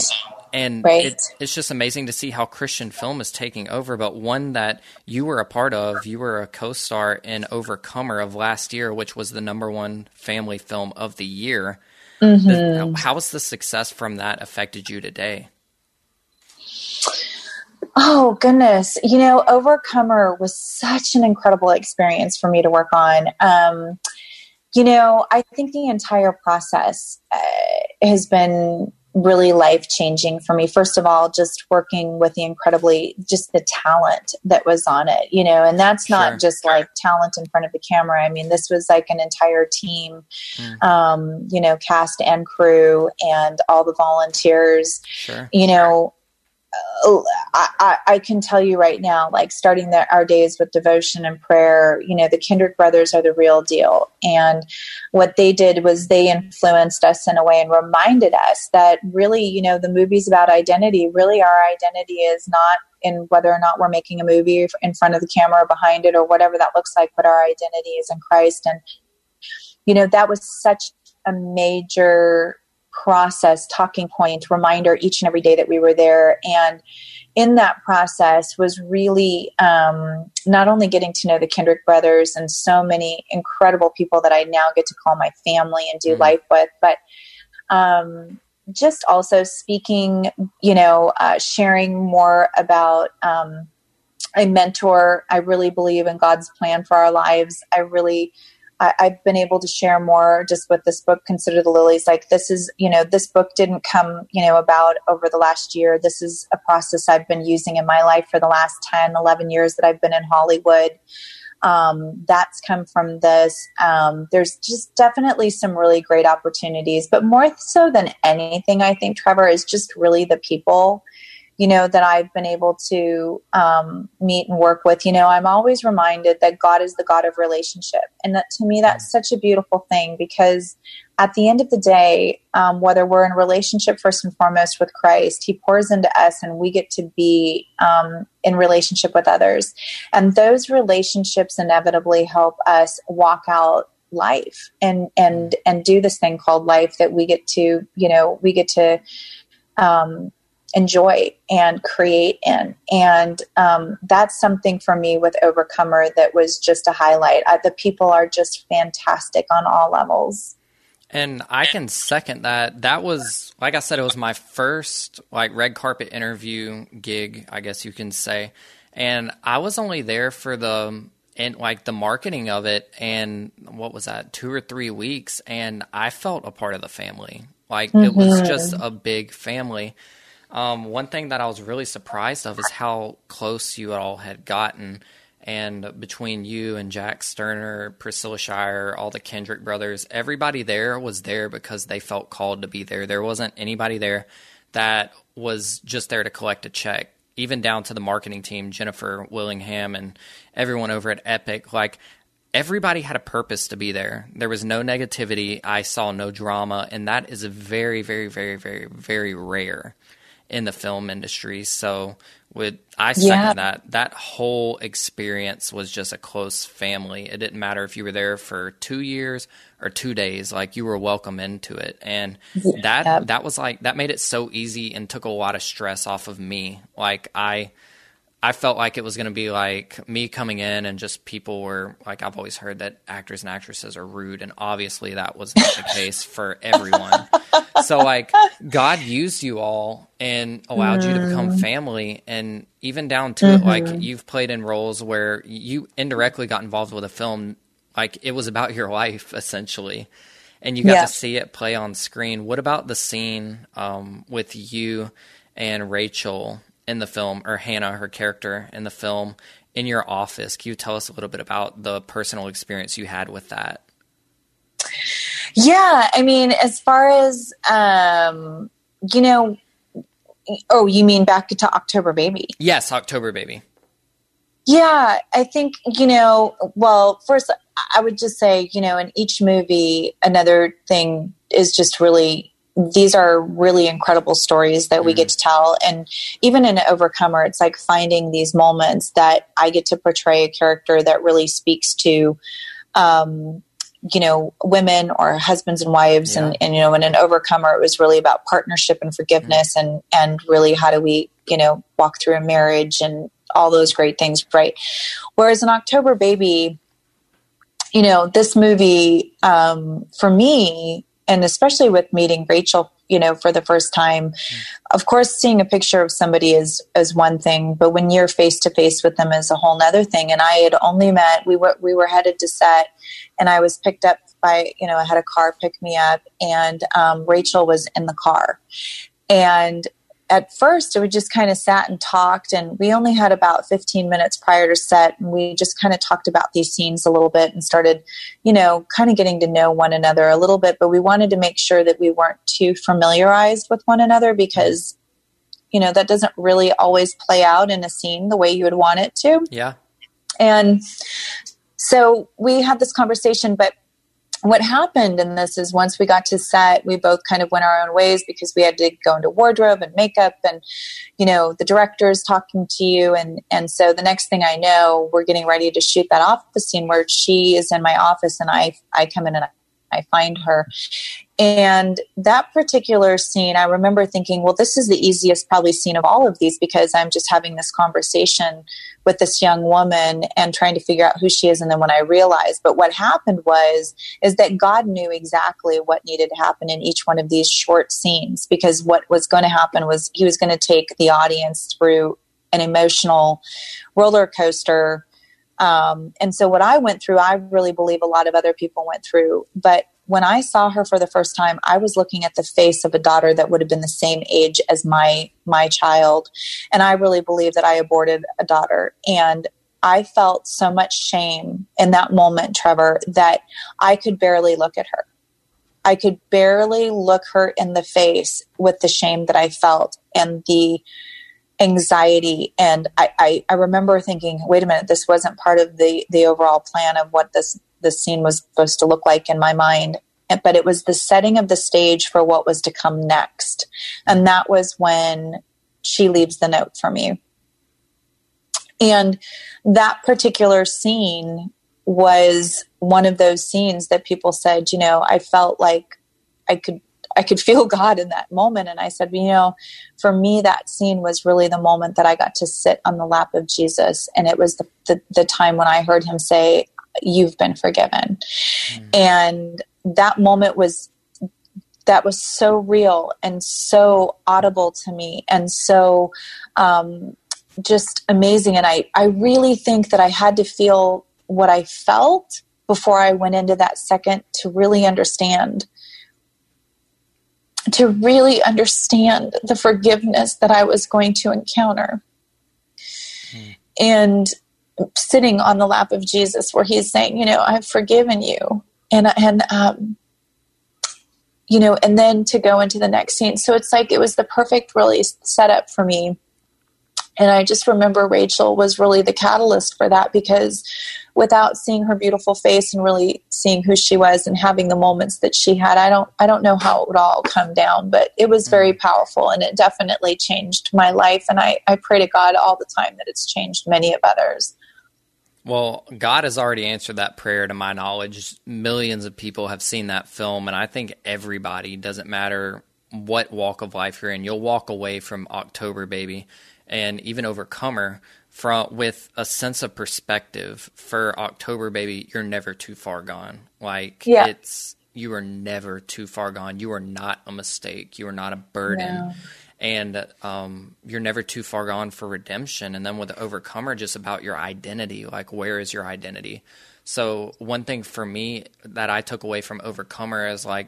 and right. it, it's just amazing to see how Christian film is taking over. But one that you were a part of, you were a co-star in Overcomer of last year, which was the number one family film of the year. Mm-hmm. How has the success from that affected you today? Oh goodness, you know, Overcomer was such an incredible experience for me to work on. Um, you know, I think the entire process uh, has been really life changing for me. First of all, just working with the incredibly, just the talent that was on it, you know, and that's not sure. just like talent in front of the camera. I mean, this was like an entire team, mm. um, you know, cast and crew and all the volunteers, sure. you know, Oh, I, I, can tell you right now, like starting the, our days with devotion and prayer, you know, the Kendrick brothers are the real deal. And what they did was they influenced us in a way and reminded us that really, you know, the movies about identity, really our identity is not in whether or not we're making a movie in front of the camera or behind it or whatever that looks like, but our identity is in Christ. And, you know, that was such a major process talking point reminder each and every day that we were there. And in that process was really um, not only getting to know the kendrick brothers and so many incredible people that i now get to call my family and do mm life with but um, just also speaking you know uh, sharing more about um, a mentor. I really believe in god's plan for our lives. I really I, have been able to share more just with this book, Consider the Lilies. Like, this is, you know, this book didn't come, you know, about over the last year. This is a process I've been using in my life for the last 10, 11 years that I've been in Hollywood. Um, that's come from this. Um, there's just definitely some really great opportunities, but more so than anything, I think, Trevor, is just really the people you know, that I've been able to um, meet and work with, you know, I'm always reminded that God is the God of relationship. And that to me, that's such a beautiful thing because at the end of the day, um, whether we're in relationship first and foremost with Christ, He pours into us and we get to be um, in relationship with others. And those relationships inevitably help us walk out life and and and do this thing called life that we get to you know we get to um, enjoy and create in. And um, that's something for me with Overcomer that was just a highlight. I, the people are just fantastic on all levels. And I can second that. That was, like I said, it was my first like red carpet interview gig, I guess you can say. And I was only there for the and like the marketing of it and what was that two or three weeks and i felt a part of the family like mm-hmm. it was just mm-hmm. a big family Um, one thing that I was really surprised of is how close you all had gotten. And between you and Jack Sterner, Priscilla Shirer, all the Kendrick brothers, everybody there was there because they felt called to be there. There wasn't anybody there that was just there to collect a check even down to the marketing team, Jennifer Willingham and everyone over at Epic. Like everybody had a purpose to be there. There was no negativity. I saw no drama, and that is very, very, very, very, very rare in the film industry. So, with I second yeah. that. That whole experience was just a close family. It didn't matter if you were there for two years or two days. Like you were welcome into it, and that that was like that made it so easy and took a lot of stress off of me. Like I I felt like it was going to be like me coming in and just people were like, I've always heard that actors and actresses are rude. And obviously that was not the case for everyone. so, like, God used you all and allowed mm. you to become mm. family. And even down to mm-hmm. it, like, mm-hmm. you've played in roles where you indirectly got involved with a film. Like, it was about your life, essentially. And you got yeah. to see it play on screen. What about the scene um, with you and Rachel? In the film, or Hannah, her character in the film, in your office. Can you tell us a little bit about the personal experience you had with that? Yeah, I mean, as far as um, you know, oh, you mean back to October Baby? Yes, October Baby. Yeah, I think you know. Well, first, I would just say, you know, in each movie, another thing is just really these are really incredible stories that we get mm-hmm. to tell. And even in Overcomer, it's like finding these moments that I get to portray a character that really speaks to, um, you know, women or husbands and wives. Yeah. And, and, you know, in an Overcomer, it was really about partnership and forgiveness mm-hmm. and, and really how do we, you know, walk through a marriage and all those great things, right? Whereas in October Baby, you know, this movie, um, for me, and especially with meeting Rachel, you know, for the first time, of course, seeing a picture of somebody is is one thing, but when you're face to face with them is a whole nother thing. And I had only met we were we were headed to set, and I was picked up by you know I had a car pick me up, and um, Rachel was in the car, and at first we just kind of sat and talked and we only had about 15 minutes prior to set and we just kind of talked about these scenes a little bit and started you know kind of getting to know one another a little bit but we wanted to make sure that we weren't too familiarized with one another because you know that doesn't really always play out in a scene the way you would want it to. Yeah. And so we had this conversation but what happened in this is once we got to set, we both kind of went our own ways because we had to go into wardrobe and makeup and, you know, the director's talking to you. And, and so the next thing I know, we're getting ready to shoot that office scene where she is in my office and I, I come in and I find her. And that particular scene, I remember thinking, well, this is the easiest probably scene of all of these because I'm just having this conversation with this young woman and trying to figure out who she is. And then when I realized, but what happened was, is that God knew exactly what needed to happen in each one of these short scenes because what was going to happen was he was going to take the audience through an emotional roller coaster um, and so what I went through, I really believe a lot of other people went through. But when I saw her for the first time, I was looking at the face of a daughter that would have been the same age as my my child, and I really believe that I aborted a daughter. And I felt so much shame in that moment, Trevor, that I could barely look at her. I could barely look her in the face with the shame that I felt and the anxiety. And I, I, I remember thinking wait a minute this wasn't part of the the overall plan of what this this scene was supposed to look like in my mind. But it was the setting of the stage for what was to come next. And that was when she leaves the note for me. And that particular scene was one of those scenes that people said you know i felt like i could I could feel God in that moment. And I said, you know, for me, that scene was really the moment that I got to sit on the lap of Jesus. And it was the, the, the time when I heard him say, You've been forgiven. Mm. And that moment was that was so real and so audible to me and so um, just amazing. And I, I really think that I had to feel what I felt before I went into that second to really understand to really understand the forgiveness that I was going to encounter. Mm. And sitting on the lap of Jesus, where he's saying, You know, I've forgiven you. And, and, um, you know, and then to go into the next scene. So it's like it was the perfect really setup for me. And I just remember Rachel was really the catalyst for that because without seeing her beautiful face and really seeing who she was and having the moments that she had, I don't I don't know how it would all come down, but it was very mm. powerful and it definitely changed my life. And I, I pray to God all the time that it's changed many of others. Well, God has already answered that prayer to my knowledge. Millions of people have seen that film, and I think everybody, doesn't matter what walk of life you're in, you'll walk away from October Baby and even Overcomer from with a sense of perspective for October Baby. You're never too far gone. Like yeah. it's you are never too far gone. You are not a mistake. You are not a burden. No and um, you're never too far gone for redemption. And then with the overcomer, just about your identity, like where is your identity? So one thing for me that I took away from overcomer is like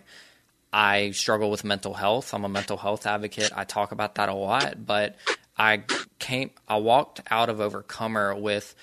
I struggle with mental health. I'm a mental health advocate. I talk about that a lot, but I came, I walked out of overcomer with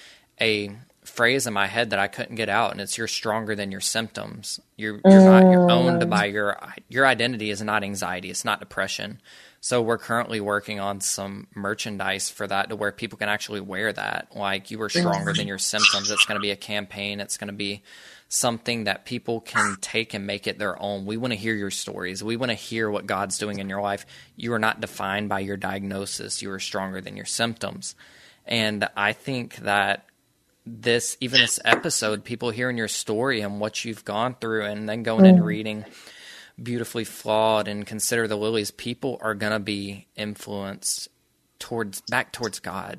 a phrase in my head that I couldn't get out, and it's "You're stronger than your symptoms. You're you're not you're owned mm. by your your identity is not anxiety. It's not depression. So we're currently working on some merchandise for that to where people can actually wear that. Like you were stronger than your symptoms. It's going to be a campaign. It's going to be something that people can take and make it their own. We want to hear your stories. We want to hear what God's doing in your life. You are not defined by your diagnosis. You are stronger than your symptoms. And I think that this, even this episode, people hearing your story and what you've gone through and then going mm. and reading beautifully flawed and consider the lilies, people are going to be influenced towards back towards God.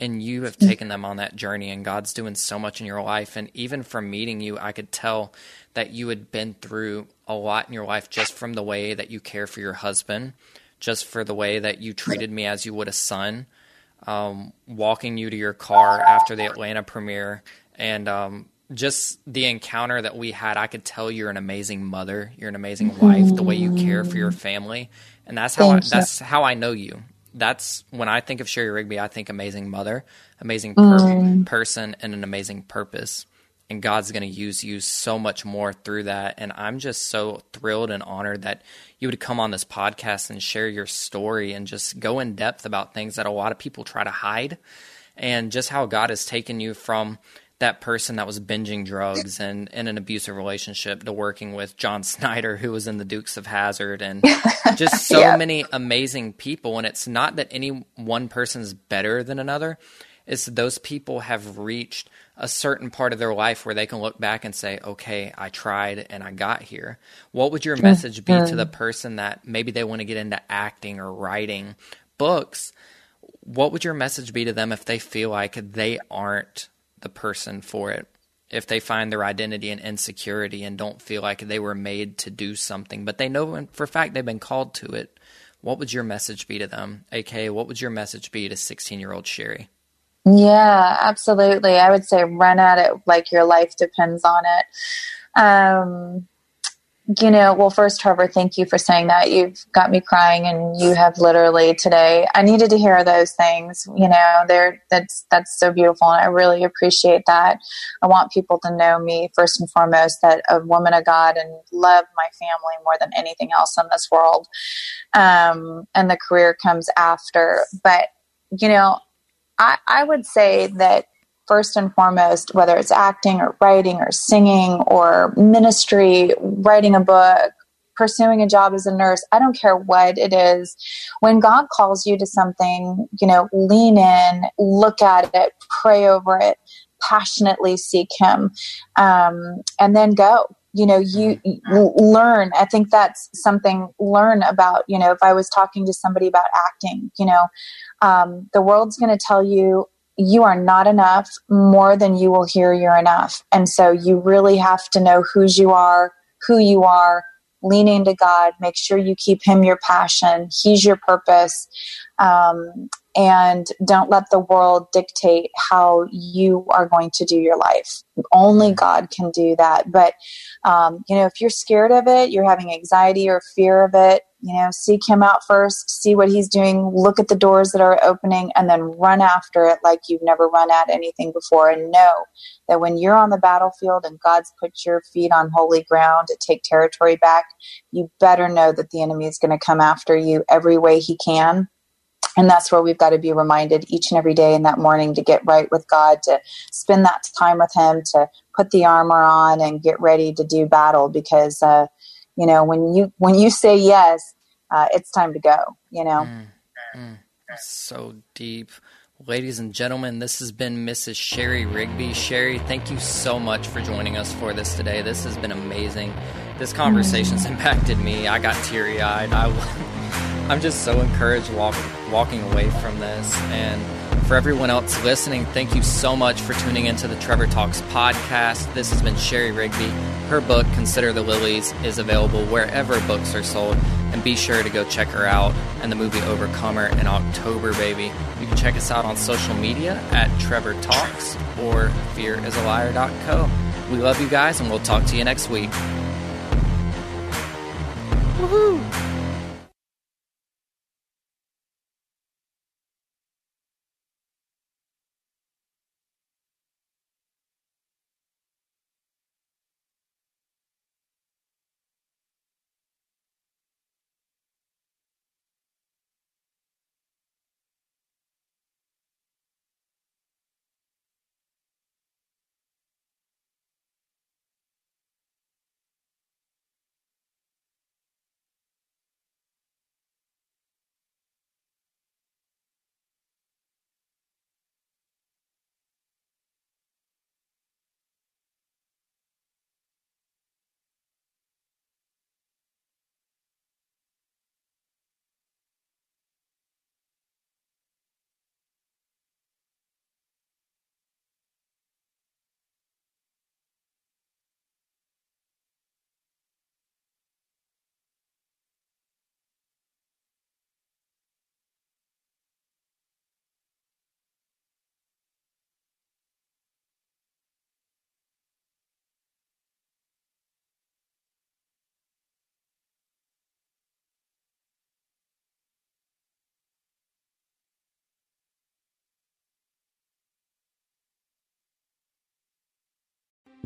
And you have taken them on that journey, and God's doing so much in your life. And even from meeting you, I could tell that you had been through a lot in your life just from the way that you care for your husband, just for the way that you treated me as you would a son, um, walking you to your car after the Atlanta premiere, and um, just the encounter that we had, I could tell you're an amazing mother. You're an amazing wife. The way you care for your family, and that's how I, that's how I know you. That's when I think of Shari Rigby. I think amazing mother, amazing per- mm. person, and an amazing purpose. And God's going to use you so much more through that. And I'm just so thrilled and honored that you would come on this podcast and share your story and just go in depth about things that a lot of people try to hide, and just how God has taken you from that person that was binging drugs and in an abusive relationship to working with John Schneider, who was in the Dukes of Hazzard, and just so yeah. many amazing people. And it's not that any one person is better than another. It's those people have reached a certain part of their life where they can look back and say, okay, I tried and I got here. What would your mm-hmm. message be to the person that maybe they want to get into acting or writing books? What would your message be to them if they feel like they aren't the person for it if they find their identity in insecurity and don't feel like they were made to do something, but they know for fact they've been called to it. What would your message be to them? AK, what would your message be to 16 year old Shari? Yeah, absolutely. I would say run at it like your life depends on it. Um, you know, well, first, Trevor, thank you for saying that. You've got me crying, and you have literally today. I needed to hear those things. You know, there that's that's so beautiful, and I really appreciate that. I want people to know me first and foremost that a woman of God and love my family more than anything else in this world. Um, and the career comes after, but you know, I I would say that first and foremost, whether it's acting or writing or singing or ministry, writing a book, pursuing a job as a nurse, I don't care what it is. When God calls you to something, you know, lean in, look at it, pray over it, passionately seek Him, um, and then go. You know, you, you learn. I think that's something learn about. You know, if I was talking to somebody about acting, you know, um, the world's going to tell you you are not enough more than you will hear you're enough. And so you really have to know whose you are, who you are, lean into God, make sure you keep Him your passion, He's your purpose. Um, and don't let the world dictate how you are going to do your life. Only God can do that. But, um, you know, if you're scared of it, you're having anxiety or fear of it, you know, seek Him out first, see what He's doing, look at the doors that are opening, and then run after it like you've never run at anything before. And know that when you're on the battlefield and God's put your feet on holy ground to take territory back, you better know that the enemy is going to come after you every way he can and that's where we've got to be reminded each and every day in that morning to get right with God, to spend that time with Him, to put the armor on and get ready to do battle. Because uh, you know, when you when you say yes, uh, it's time to go. You know, mm, mm, so deep. Ladies and gentlemen, this has been Mrs. Shari Rigby. Shari, thank you so much for joining us for this today. This has been amazing. This conversation's impacted me. I got teary eyed. I I'm just so encouraged walk, walking away from this. And for everyone else listening, thank you so much for tuning into the Trevor Talks podcast. This has been Shari Rigby. Her book, Consider the Lilies, is available wherever books are sold. And be sure to go check her out and the movie Overcomer in October, baby. You can check us out on social media at Trevor Talks or fearisaliar.co. We love you guys, and we'll talk to you next week. Woohoo!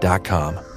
dot com.